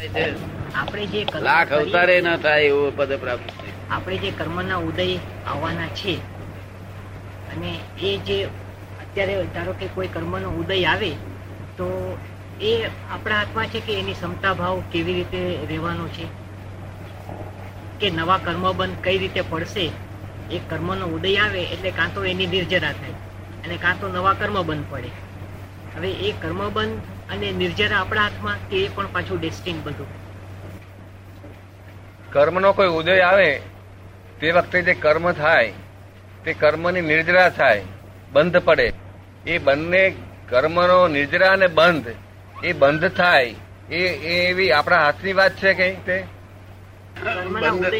આપણે જે લાખ અવતારે ન થાય એવું પદ પ્રાપ્ત. આપણે જે કર્મના ઉદય આવવાના છે અને એ જે અત્યારે ધારો કે કોઈ કર્મનો ઉદય આવે તો એ આપણા હાથમાં છે કે એની ક્ષમતા ભાવ કેવી રીતે રહેવાનો છે? કે નવા કર્મ બંધ કઈ રીતે પડશે? એ કર્મનો ઉદય આવે એટલે કાં તો એની નિર્જરા થાય અને કાં તો નવા કર્મ બંધ પડે. હવે એ કર્મબંધ અને નિર્જરા આપણા હાથમાં કે એ પણ પાછું ડેસ્ટિન બધું. કર્મનો કોઈ ઉદય આવે તે વખતે જે કર્મ થાય તે કર્મની નિર્જરા થાય બંધ પડે. એ બંને કર્મનો નિર્જરા અને બંધ એ બંધ થાય એ એ એવી આપણા હાથની વાત છે કઈ તે?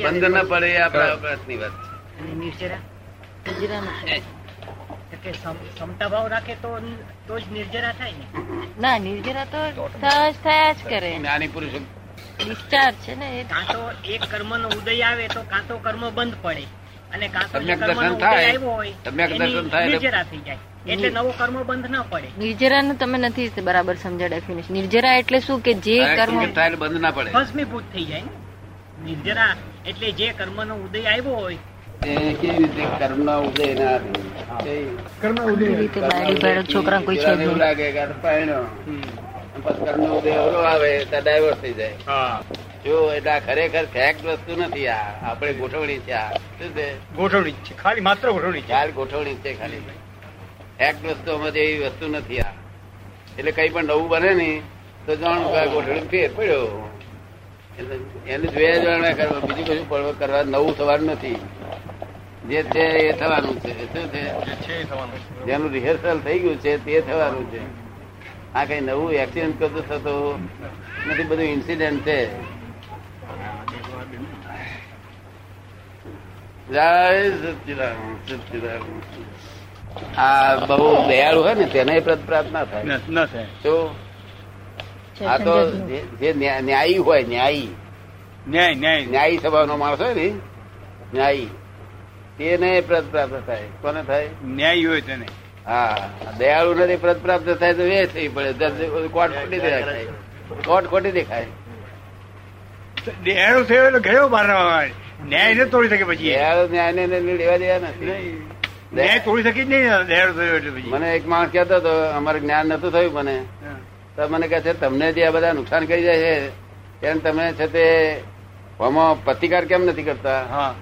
બંધ ન પડે આપણા હાથની વાત છે. નિર્જરા? કે ક્ષમતા ભાવ રાખે તો તો જ નિર્જરા થાય ને? ના નિર્જરા તો થયા જ થયા જ કરે જ્ઞાની પુરુષ ડિસ્ચાર્જ છે ને એ. કાં તો એક કર્મનો ઉદય આવે તો કાં તો કર્મ બંધ પડે. અને કાં તો ઉદય થાય. આવ્યો હોય દર્શન થાય નિર્જરા થઈ જાય. એટલે નવો કર્મ બંધ ન પડે. નિર્જરા નું તમે નથી બરાબર સમજ્યા ડેફિનેશન નિર્જરા એટલે શું કે જે કર્મ બંધ ના પડે? ભસ્મીભૂત થઈ જાય નિર્જરા એટલે જે કર્મ નો ઉદય આવ્યો હોય કેવી રીતે કર્મનો ઉદય ના થાય? કેવી રીતે બાયડી ભેળો છોકરા કોઈ છે એવું લાગે કે આ તો પરણ્યો. અને પછી કર્મનો ઉદય અવળો આવે તો ડાયવર્સ થઈ જાય. જો એટલે આ ખરેખર ફેક્ટ વસ્તુ નથી આ. આપણે ગોઠવણી છે આ. શું છે? ગોઠવણી છે. ખાલી માત્ર ગોઠવણી છે. ખાલી ગોઠવણી છે ખાલી. ફેક્ટ વસ્તુમાં એવી વસ્તુ નથી આ. એટલે કઈ પણ નવું બને ને તો જાણ ગોઠવણી ફેર પડ્યો. એને જોયા જાણવા કરવા બીજું કશું પડવા કરવા નવું થવાનું નથી. જે છે એ થવાનું છે. શું છે. જેનું રિહર્સલ થઈ ગયું છે તે થવાનું છે. આ કઈ નવું એક્સિડન્ટ કશું થતો નથી બધું ઇન્સિડન્ટ છે. આ બહુ દયાળુ હોય ને તેને પ્રત પ્રાર્થના થાય. ન ન થાય. તો આ તો જે- જે ન્યાયી હોય ન્યાયી. ન્યાય ન્યાય. ન્યાયી સ્વભાવનો માણસ હોય ને ન્યાયી. તેને પ્રત પ્રાપ્ત થાય. કોને થાય? ન્યાય હોય તેને. હા. દયાળુ નથી પ્રત પ્રાપ્ત થાય તો એ થઈ પડે. કોટ ખોટી દેખાય. કોટ ખોટી દેખાય. દયાળુ થયો એટલે ગયો બહાર ન્યાય ને તોડી શકે પછી. દયાળુ ન્યાય ને લેવા દેવા નથી. ન્યાય તોડી શકી જ નહીં દયાળુ થયો એટલે પછી. મને એક માણસ કહેતો હતો અમારે જ્ઞાન નતું થયું મને. તો મને કહે છે તમને જે આ બધા નુકસાન કરી જાય છે તેને તમે છે તે આમાં પ્રતિકાર કેમ નથી કરતા? હા.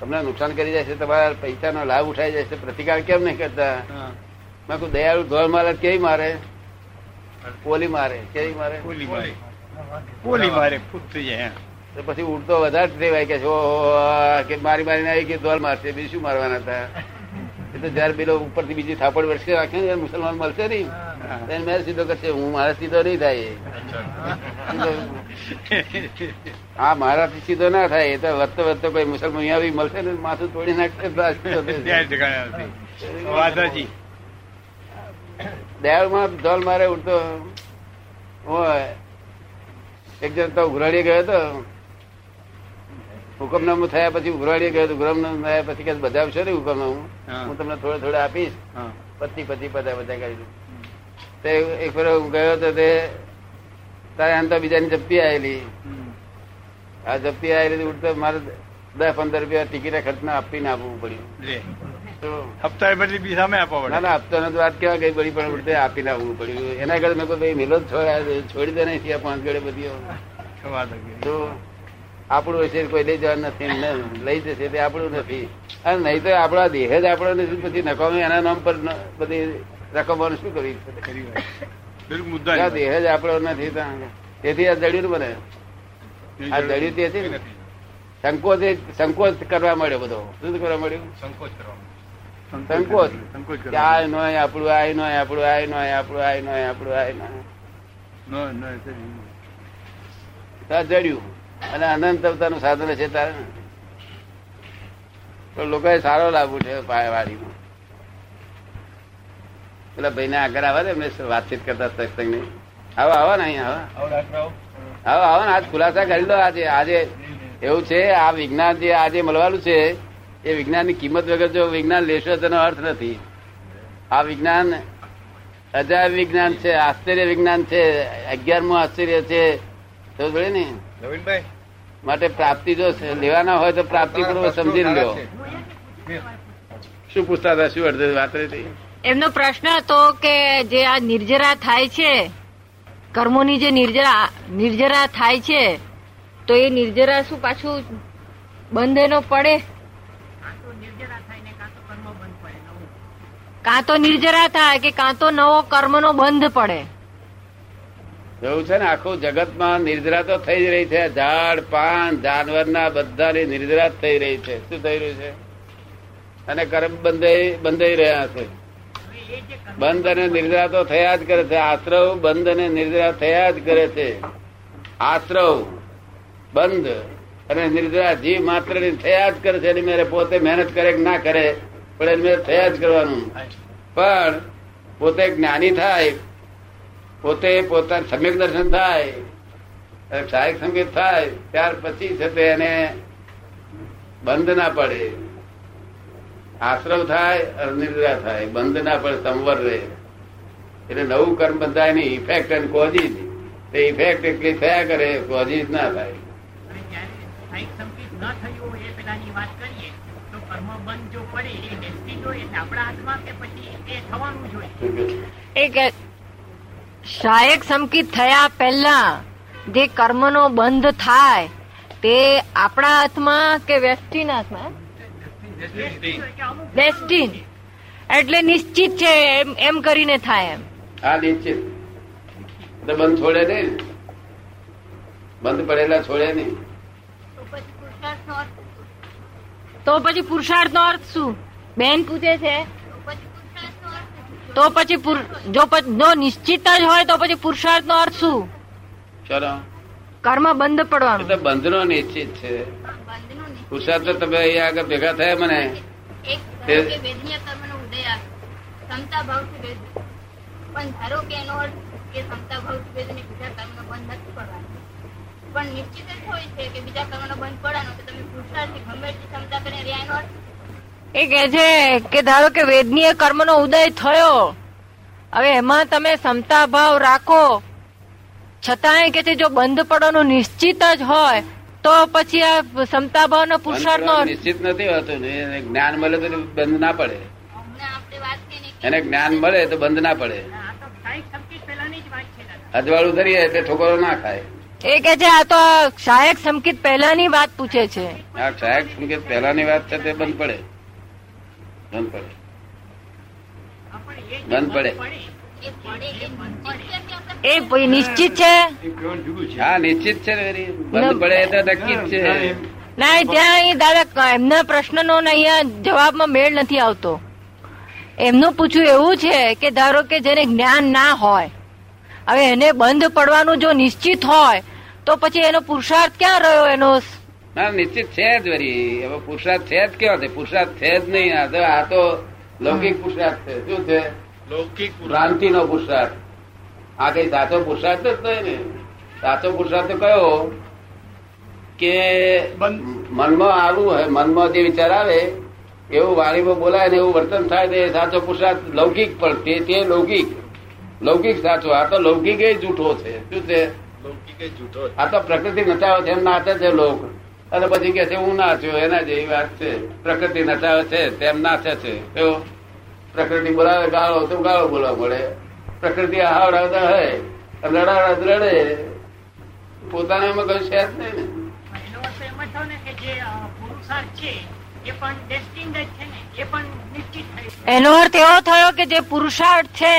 તમને નુકસાન કરી જાય છે તમારા પૈસાનો લાભ ઉઠાઈ જાય છે. પ્રતિકાર કેમ નહીં કરતા? મેં કોઈ દયાળુ ધોળ મારે કેવી મારે? કોલી મારે કેવી મારે? કોલી મારે. કોલી મારે ફૂટતી જાય તો પછી ઉડતો વધારે રેવાય કે મારી મારી આવી કે ધોલ મારશે બીજું શું મારવાના હતા? એ તો જયારે પેલો ઉપરથી બીજી થાપડ વર્ષે રાખે ને મુસલમાન મળશે નહીં. એને મેં સીધો કરશે હું મારા સીધો નહીં થાય હા મારાથી સીધો ના થાય એ તો વધતો વધતો કોઈ મુસલમાન અહીંયા બી મળશે ને માથું તોડી નાખશે દયાળમાં ધોલ મારે ઉડતો હોય. એક જણ તો ઉઘરાડી ગયો હતો. હુકમનામું થયા પછી ઉઘરાડી કહ્યું હુકમનામું થયા પછી કે બજાવશો ને હુકમનામું? હું. તમને થોડે થોડે આપીશ. પતિ પતિ બધા બધા કરી. તે એક વાર હું ગયો તો તે તારે આમ તો બીજાની જપ્તી આવેલી આ જપ્તી આવેલી ઉડતો મારે દસ પંદર રૂપિયા ટિકિટ ખર્ચના આપીને આપવું પડ્યું. તો હપ્તા બદલી બી સામે આપવા પડે. ના વાત કેવા ગઈ પડી પણ ઉડતે આપીને આવવું પડ્યું. એના કરતા મેં કોઈ મિલો છોડી દે નહીં પાંચ ગળે બધી. તો આપણું હશે કોઈ લઈ જવાનું નથી લઈ જશે તે આપણું નથી. અને નહીં તો આપણા દેહ જ આપણો નથી પછી નકામી એના નામ પર બધી રકમવાનું શું કરવી દેહ જ આપણો નથી તેથી આ જડ્યું બને આ જડ્યું તેથી ને. સંકોચ સંકોચ કરવા મળ્યો બધો. શું કરવા મળ્યું? સંકોચ કરવા સંકોચ સંકોચ. કે આ નો આપણું આ નો આપણું આ નો આપણું આ નો આપણું આ નો નો નો એ તો નહીં. તો આ જડ્યું અને અનંત અવતારનું સાધન છે તારે ને. તો લોકોએ સારો લાભ ઉઠ્યો પા- વાડીમાં. પેલા ભાઈ ને આગળ આવે ને એમને વાતચીત કરતા સત્સંગની. આવો આવો ને અહીંયા આવો. આવો આવો ને. આજ ખુલાસા કરી લો આજે. આજે એવું છે આ વિજ્ઞાન જે આજે મળવાનું છે એ વિજ્ઞાનની કિંમત વગર જો વિજ્ઞાન લેશો તેનો અર્થ નથી. આ વિજ્ઞાન અજાય વિજ્ઞાન છે આશ્ચર્ય વિજ્ઞાન છે અગિયારમું આશ્ચર્ય છે તો જોડે ને. નવીનભાઈ. માટે પ્રાપ્તિ જો લેવાના હોય તો પ્રાપ્તિ પૂર્વક સમજી લો શું પૂછતા હતા? શું અડધે વાત રહી એમનો પ્રશ્ન હતો કે જે આ નિર્જરા થાય છે કર્મોની જે નિર્જરા નિર્જરા થાય છે તો એ નિર્જરા શું પાછું બંધ એનો પડે? કાં તો નિર્જરા થાય ને કાં તો કર્મ બંધ પડે નવું કાં તો નિર્જરા થાય કે કાં તો નવો કર્મનો બંધ પડે? એવું છે ને, આખું જગતમાં નિર્જરા તો થઈ રહી છે. ઝાડ, પાન, જાનવરના બધાની નિર્જરા થઈ રહી છે. શું થઈ રહ્યું છે? અને કર્મ બંધાઈ બંધાઈ રહ્યા છે. બંધ અને નિર્જરા તો થયા જ કરે છે. આશ્રવ બંધ અને નિર્જરા થયા જ કરે છે. આશ્રવ બંધ અને નિર્જરા જીવ માત્ર થયા જ કરે છે. એની મેરે પોતે મહેનત કરે કે ના કરે, પણ એની મેરે થયા જ કરવાનું. પણ પોતે જ્ઞાની થાય પોતે પોતા સમ્યક દર્શન થાય સહાયક સંગીત થાય ત્યાર પછી છે તે એને બંધ ના પડે. આશ્રવ થાય નિદ્રા થાય બંધ ના પડે સંવર રહે. એટલે નવું કર્મ બંધાય નહીં ઇફેક્ટ અને કોઝિસ તે ઇફેક્ટ એટલી થયા કરે કોઝિસ ના થાય. એ પેલાની વાત કરીએ તો કર્મ બંધ જો પડે એ ડેસ્ટિન હોય. એટલે આપણા હાથમાં કે સહાયક સંકિત થયા પહેલા જે કર્મનો બંધ થાય તે આપણા હાથમાં કે વ્યક્તિના હાથમાં? ડેસ્ટિન એટલે નિશ્ચિત છે એમ એમ કરીને થાય એમ. હા નિશ્ચિત. બંધ છોડે નહીં બંધ પડેલા છોડે નહીં. તો પછી પુરુષાર્થ નો અર્થ શું? બેન પૂછે છે તો પછી જો જો નિશ્ચિત જ હોય તો પછી પુરુષાર્થ નો અર્થ શું? ચલો. કર્મ બંધ પડવાનું. પડવાનું બંધ નો નિશ્ચિત છે. પુરુષાર્થ તો તમે અહીંયા આગળ ભેગા થયા મને. પણ ધારો કે એનો અર્થ કે ક્ષમતા ભાવથી વેદને બીજા કર્મનો બંધ નથી પડવાનો. પણ નિશ્ચિત જ હોય છે કે બીજા કર્મનો બંધ પડવાનો તો તમે પુરુષાર્થ ગમે તે ક્ષમતા કરીને રહ્યા એનો અર્થ? એ કે છે કે ધારો કે વેદનીય કર્મનો ઉદય થયો હવે એમાં તમે સમતા ભાવ રાખો. છતાંય કે છે જો બંધ પડવાનું નિશ્ચિત જ હોય તો પછી આ સમતા ભાવ નો પુરુષાર્થ નો નિશ્ચિત નથી હોતું ને જ્ઞાન મળે તો બંધ ના પડે. એને જ્ઞાન મળે તો બંધ ના પડે. આ તો સ્થાયિક સંકેત પહેલાની જ વાત છે દાદા. અજવાળું ધરીએ એટલે ઠોકરો ના ખાય. એ કે છે આ તો સહાયક સંકેત પહેલાની વાત પૂછે છે. આ સહાયક સંકેત પહેલાની વાત છે તે બંધ પડે. બંધ પડે બંધ પડે. એ નિશ્ચિત છે? હા નિશ્ચિત છે ને બંધ પડે એ તો નક્કી જ છે. ના ત્યાં અહીં દાદા એમના પ્રશ્નનો ને અહીંયા જવાબમાં મેળ નથી આવતો. એમનું પૂછ્યું એવું છે કે ધારો કે જેને જ્ઞાન ના હોય હવે એને બંધ પડવાનું જો નિશ્ચિત હોય તો પછી એનો પુરુષાર્થ ક્યાં રહ્યો એનો ના નિશ્ચિત છે જ વરી. હવે પુરુષાર્થ છે જ કેવો છે? પુરુષાર્થ છે જ નહીં. આ તો આ તો લૌકિક પુરુષાર્થ છે. શું છે? લૌકિક ભ્રાંતિ નો પુરુષાર્થ. આ કઈ સાચો પુરુષાર્થ જ નહીં ને? સાચો પુરુષાર્થ તો કયો? કે. મનમાં આવું હોય મનમાં જે વિચાર આવે એવું વાણીમાં બોલાય ને એવું વર્તન થાય તે સાચો પુરુષાર્થ લૌકિક પણ તે તે લૌકિક. લૌકિક સાચો. આ તો લૌકિક જૂઠો છે. શું છે? લૌકિક જૂઠો આ તો પ્રકૃતિ નચાવે છે એમ નાચે છે લોક. અને પછી કે છે હું નાચ્યો એના જેવી વાત છે. પ્રકૃતિ નચાવે છે તેમ નાચે છે એવો. પ્રકૃતિ બોલાવે ગાળો તો ગાળો બોલવા મળે પ્રકૃતિ હાવડાવતા હોય અને રડાવડા તો રડે. પોતાના એમાં કઈ છે જ નહીં ને. એનો અર્થ એમ જ થયો ને કે જે અ, પુરુષાર્થ છે એ પણ ડેસ્ટિન્ડ જ છે ને એ પણ નિશ્ચિત થઈ એનો અર્થ એવો થયો કે જે પુરુષાર્થ છે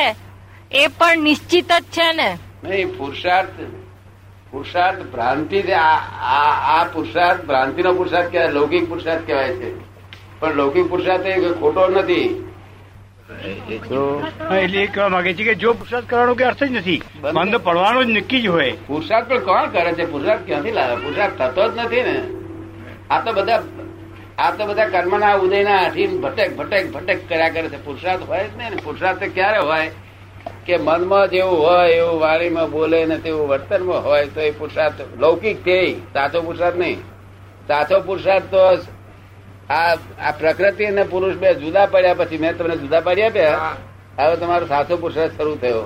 એ પણ નિશ્ચિત જ છે ને? નહીં પુરુષાર્થ પુરુષાર્થ ભ્રાંતિ છે. આ આ- આ નો ભ્રાંતિનો પુરુષાર્થ કહેવાય લૌકિક પુરુષાર્થ કહેવાય છે. પણ લૌકિક પુરુષાર્થ એ ખોટો નથી. એ તો એટલે એ કહેવા માંગે છે કે જો પુરુષાર્થ કરવાનો કે અર્થ જ નથી બંધ. પડવાનો જ નક્કી જ હોય. પુરુષાર્થ પણ કોણ કરે છે? પુરુષાર્થ ક્યાંથી લાવે? પુરુષાર્થ થતો જ નથી ને. આ તો બધા આ તો બધા કર્મના ઉદયના હાથી ભટક ભટક ભટક કર્યા કરે છે. પુરુષાર્થ હોય જ નહીં ને. પુરુષાર્થ તો ક્યારે હોય? કે મનમાં જેવું હોય એવું વાણીમાં બોલે ને તેવું વર્તનમાં હોય તો એ પુરુષાર્થ લૌકિક તે સાચો પુરુષાર્થ નહીં. સાચો પુરુષાર્થ તો આ આ પ્રકૃતિ અને પુરુષ બે જુદા પડ્યા પછી મેં તમને જુદા પાડી આપ્યા. હવે તમારો સાચો પુરુષાર્થ શરૂ થયો.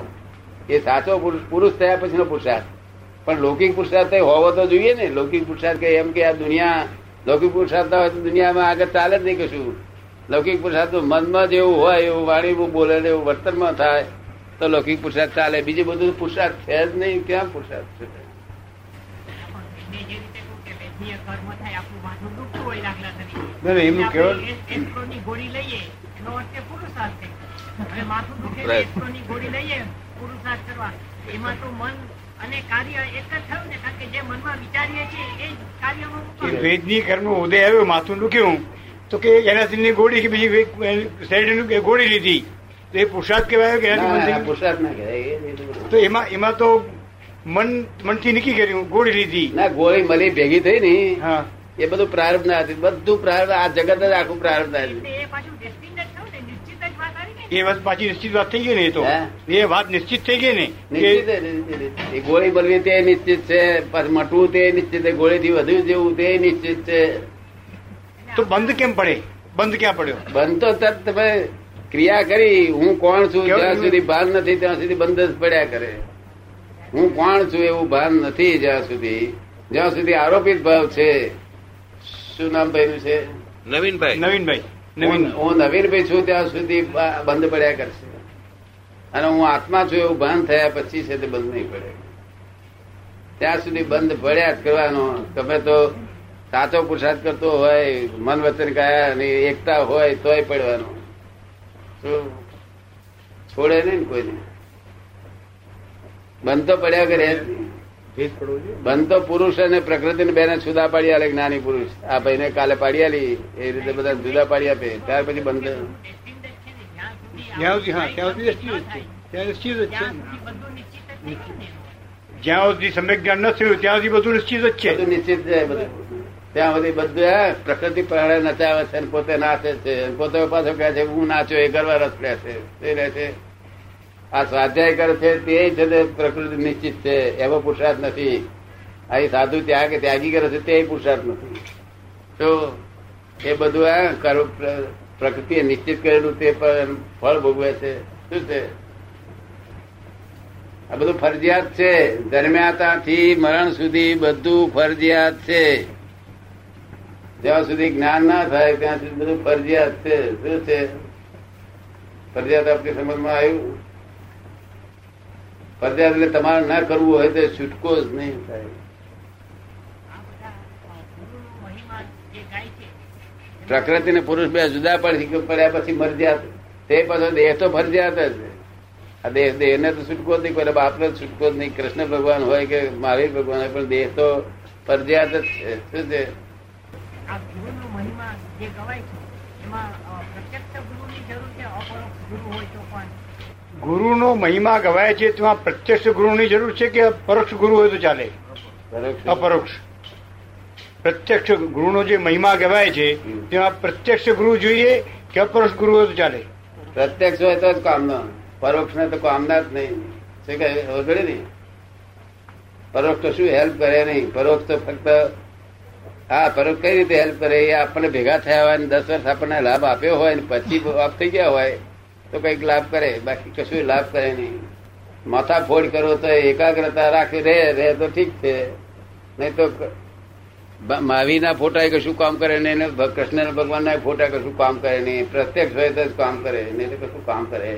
એ સાચો પુરુષ થયા પછીનો પુરુષાર્થ. પણ લૌકિક પુરુષાર્થ હોવો તો જોઈએ ને. લૌકિક પુરુષાર્થ કે એમ કે આ દુનિયા લૌકિક પુરુષાર્થ ના હોય તો દુનિયામાં આગળ ચાલે જ નહીં કશું. લૌકિક પુરુષાર્થ તો મનમાં જેવું હોય એવું વાણીમાં બોલે ને એવું વર્તનમાં થાય. તો લૌકિક પુરુષાર્થ ચાલે. બીજું બધું પુરુષાર્થ છે જ નહીં. ક્યાં પુરુષાર્થ છે? એમનું એમાં તો મન અને કાર્ય એક જ થયું ને કારણ કે જે મનમાં વિચારીએ છીએ એ જ કાર્યમાં. વેદની કર્મ ઉદય આવ્યો માથું દુખ્યું. તો કે એનાથી ગોળી કે બીજી ગોળી લીધી. એ પુરુષાર્થ કહેવાય કે? પુરુષાર્થ ના કહેવાય તો એમાં એમાં તો મન મનથી નીકળી કર્યું ગોળી લીધી. ના ગોળી મળી ભેગી થઈ ને. એ બધું પ્રારંભ ના હતી બધું પ્રારંભ આ જગત જ આખું પ્રારંભ ના એ પાછું destined જ થયું ને નિશ્ચિત જ વાત પાછી નિશ્ચિત વાત થઈ ગઈ ને એ તો. હે? એ વાત નિશ્ચિત થઈ ગઈ ને. એ ગોળી મળવી તે નિશ્ચિત છે પછી મટવું તે નિશ્ચિત છે ગોળીથી વધુ જેવું તે નિશ્ચિત છે. તો બંધ કેમ પડે? બંધ ક્યાં પડ્યો? બંધ તો તમે ક્રિયા કરી હું કોણ છું? જ્યાં સુધી ભાન નથી ત્યાં સુધી બંધ જ પડ્યા કરે. હું કોણ છું એવું ભાન નથી જ્યાં સુધી? જ્યાં સુધી આરોપિત ભાવ છે. શું નામ ભાઈનું છે? નવીનભાઈ. નવીનભાઈ. હું નવીનભાઈ છું ત્યાં સુધી બંધ પડ્યા કરશે. અને હું આત્મા છું એવું ભાન થયા પછી છે તે બંધ નહીં પડે. ત્યાં સુધી બંધ પડ્યા જ કરવાનો. તમે તો સાચો પુરુષાર્થ કરતો હોય મન વચન કાયા અને એકતા હોય તોય પડવાનો? છોડે નઈ ને કોઈને. બંધ તો પડ્યા કરે. બંધ તો પુરુષ અને પ્રકૃતિ ને બેને જુદા પાડી આલે જ્ઞાની પુરુષ. આ ભાઈને કાલે પાડી આલી. એ રીતે બધા જુદા પાડી આપે. ત્યાર પછી બંધ. જ્યાં સુધી સમ્યક જ્ઞાન ન થયું ત્યાં સુધી બધું નિશ્ચિત જ છે. નિશ્ચિત જાય બધું. ત્યાં બધી બધું પ્રકૃતિ પ્રહારે નચાવે છે પોતે નાચે છે. પોતે પાછો કહે છે, હું નાચો એ કરવા રસ લે છે. તે લે છે. આ સ્વાધ્યાય કરે છે, તે છે તે પ્રકૃતિ નિશ્ચિત છે. એવો પુરુષાર્થ નથી. અહીં સાધુ ત્યાગ, ત્યાગી કરે છે, તે પુરુષાર્થ નથી. તો એ બધું આ પ્રકૃતિએ નિશ્ચિત કરેલું તે પણ ફળ ભોગવે છે. શું છે? આ બધું ફરજિયાત છે. જન્મ્યાતાથી મરણ સુધી બધું ફરજિયાત છે. જ્યાં સુધી જ્ઞાન ના થાય ત્યાં સુધી બધું ફરજિયાત છે. શું છે? ફરજિયાત આપણી સમજમાં આવ્યું? ફરજિયાત એટલે તમારે ના કરવું હોય તો છૂટકો જ નહીં થાય. આ બધા અ, ગુરુનો મહિમા જે ગાય છે પ્રકૃતિ ને પુરુષ બે જુદા પડી પડ્યા પછી મરજિયાત તે પાછો દેહ તો ફરજિયાત જ છે. આ દેહ દેહને તો છૂટકો જ નહીં કોઈ બાપને તો છૂટકો જ નહીં. કૃષ્ણ ભગવાન હોય કે મહાવીર ભગવાન હોય પણ દેહ તો ફરજિયાત જ છે. શું છે? આ ગુરુનો મહિમા જે ગવાય છે એમાં પ્રત્યક્ષ ગુરુની જરૂર છે અપરોક્ષ ગુરુ હોય તો પણ? ગુરુનો મહિમા ગવાય છે તેમાં પ્રત્યક્ષ ગુરુની જરૂર છે કે પરોક્ષ ગુરુ હોય તો ચાલે? અપરોક્ષ. પ્રત્યક્ષ ગુરુનો જે મહિમા ગવાય છે તેમાં પ્રત્યક્ષ ગુરુ જોઈએ કે અપરોક્ષ ગુરુ હોય તો ચાલે? પ્રત્યક્ષ હોય તો જ કામના. પરોક્ષ ને તો કામના જ નહીં. શું કહે? ઓગળી નહીં પરોક્ષ તો શું હેલ્પ કરે નહીં? પરોક્ષ તો ફક્ત હા પરમ કઈ રીતે હેલ્પ કરે? એ આપણને ભેગા થયા હોય દસ વર્ષ આપણને લાભ આપ્યો હોય ને પછી આપ થઈ ગયા હોય, તો કંઈક લાભ કરે. બાકી કશું લાભ કરે નહીં. માથા ફોડ કરો તો એકાગ્રતા રાખી, રહે રે તો ઠીક છે. નહીં તો માવીના ફોટા કશું કામ કરે નહીં કૃષ્ણ ભગવાનના ફોટા કશું કામ કરે નહીં. પ્રત્યક્ષ હોય તો જ કામ કરે, નહીં તો કશું કામ કરે.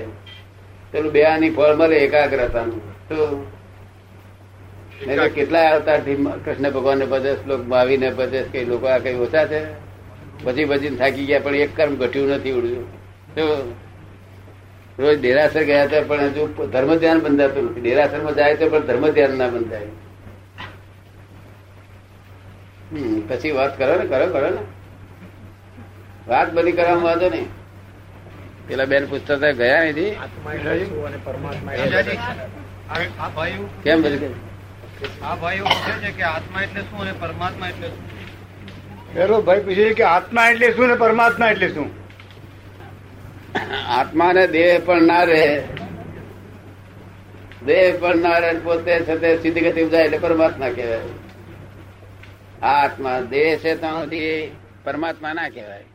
પેલું બે આની ફળ મળે એકાગ્રતાનું. તો નહીં કેટલા અવતારથી કૃષ્ણ ભગવાનને ભજે શ્લોક ને પચાસ કઈ લોકો આ કઈ ઓછા છે? પછી ભજીને થાકી ગયા પણ એક કર્મ ઘટ્યું નથી ઉડ્યું. તો રોજ ડેરાસર ગયા હતા પણ હજુ ધર્મ ધ્યાન બંધાતું નથી. ડેરાસરમાં જાય તો પણ ધર્મ ધ્યાન ના બંધાય. પછી વાત કરો ને કરો કરો ને. વાત બધી કરવામાં વાંધો નહીં. પેલા બેન પૂછતા હતા ગયા નથી કેમ બધી આ ભાઈ પૂછે છે કે આત્મા એટલે શું અને પરમાત્મા એટલે શું? પેલો ભાઈ પૂછે છે કે આત્મા એટલે શું ને પરમાત્મા એટલે શું? આત્મા ને દેહ પણ ના રહે દેહ પણ ના રહે પોતે છે તે સીધી ગતિ જાય એટલે પરમાત્મા કહેવાય. આ આત્મા દેહ છે ત્યાં સુધી પરમાત્મા ના કહેવાય.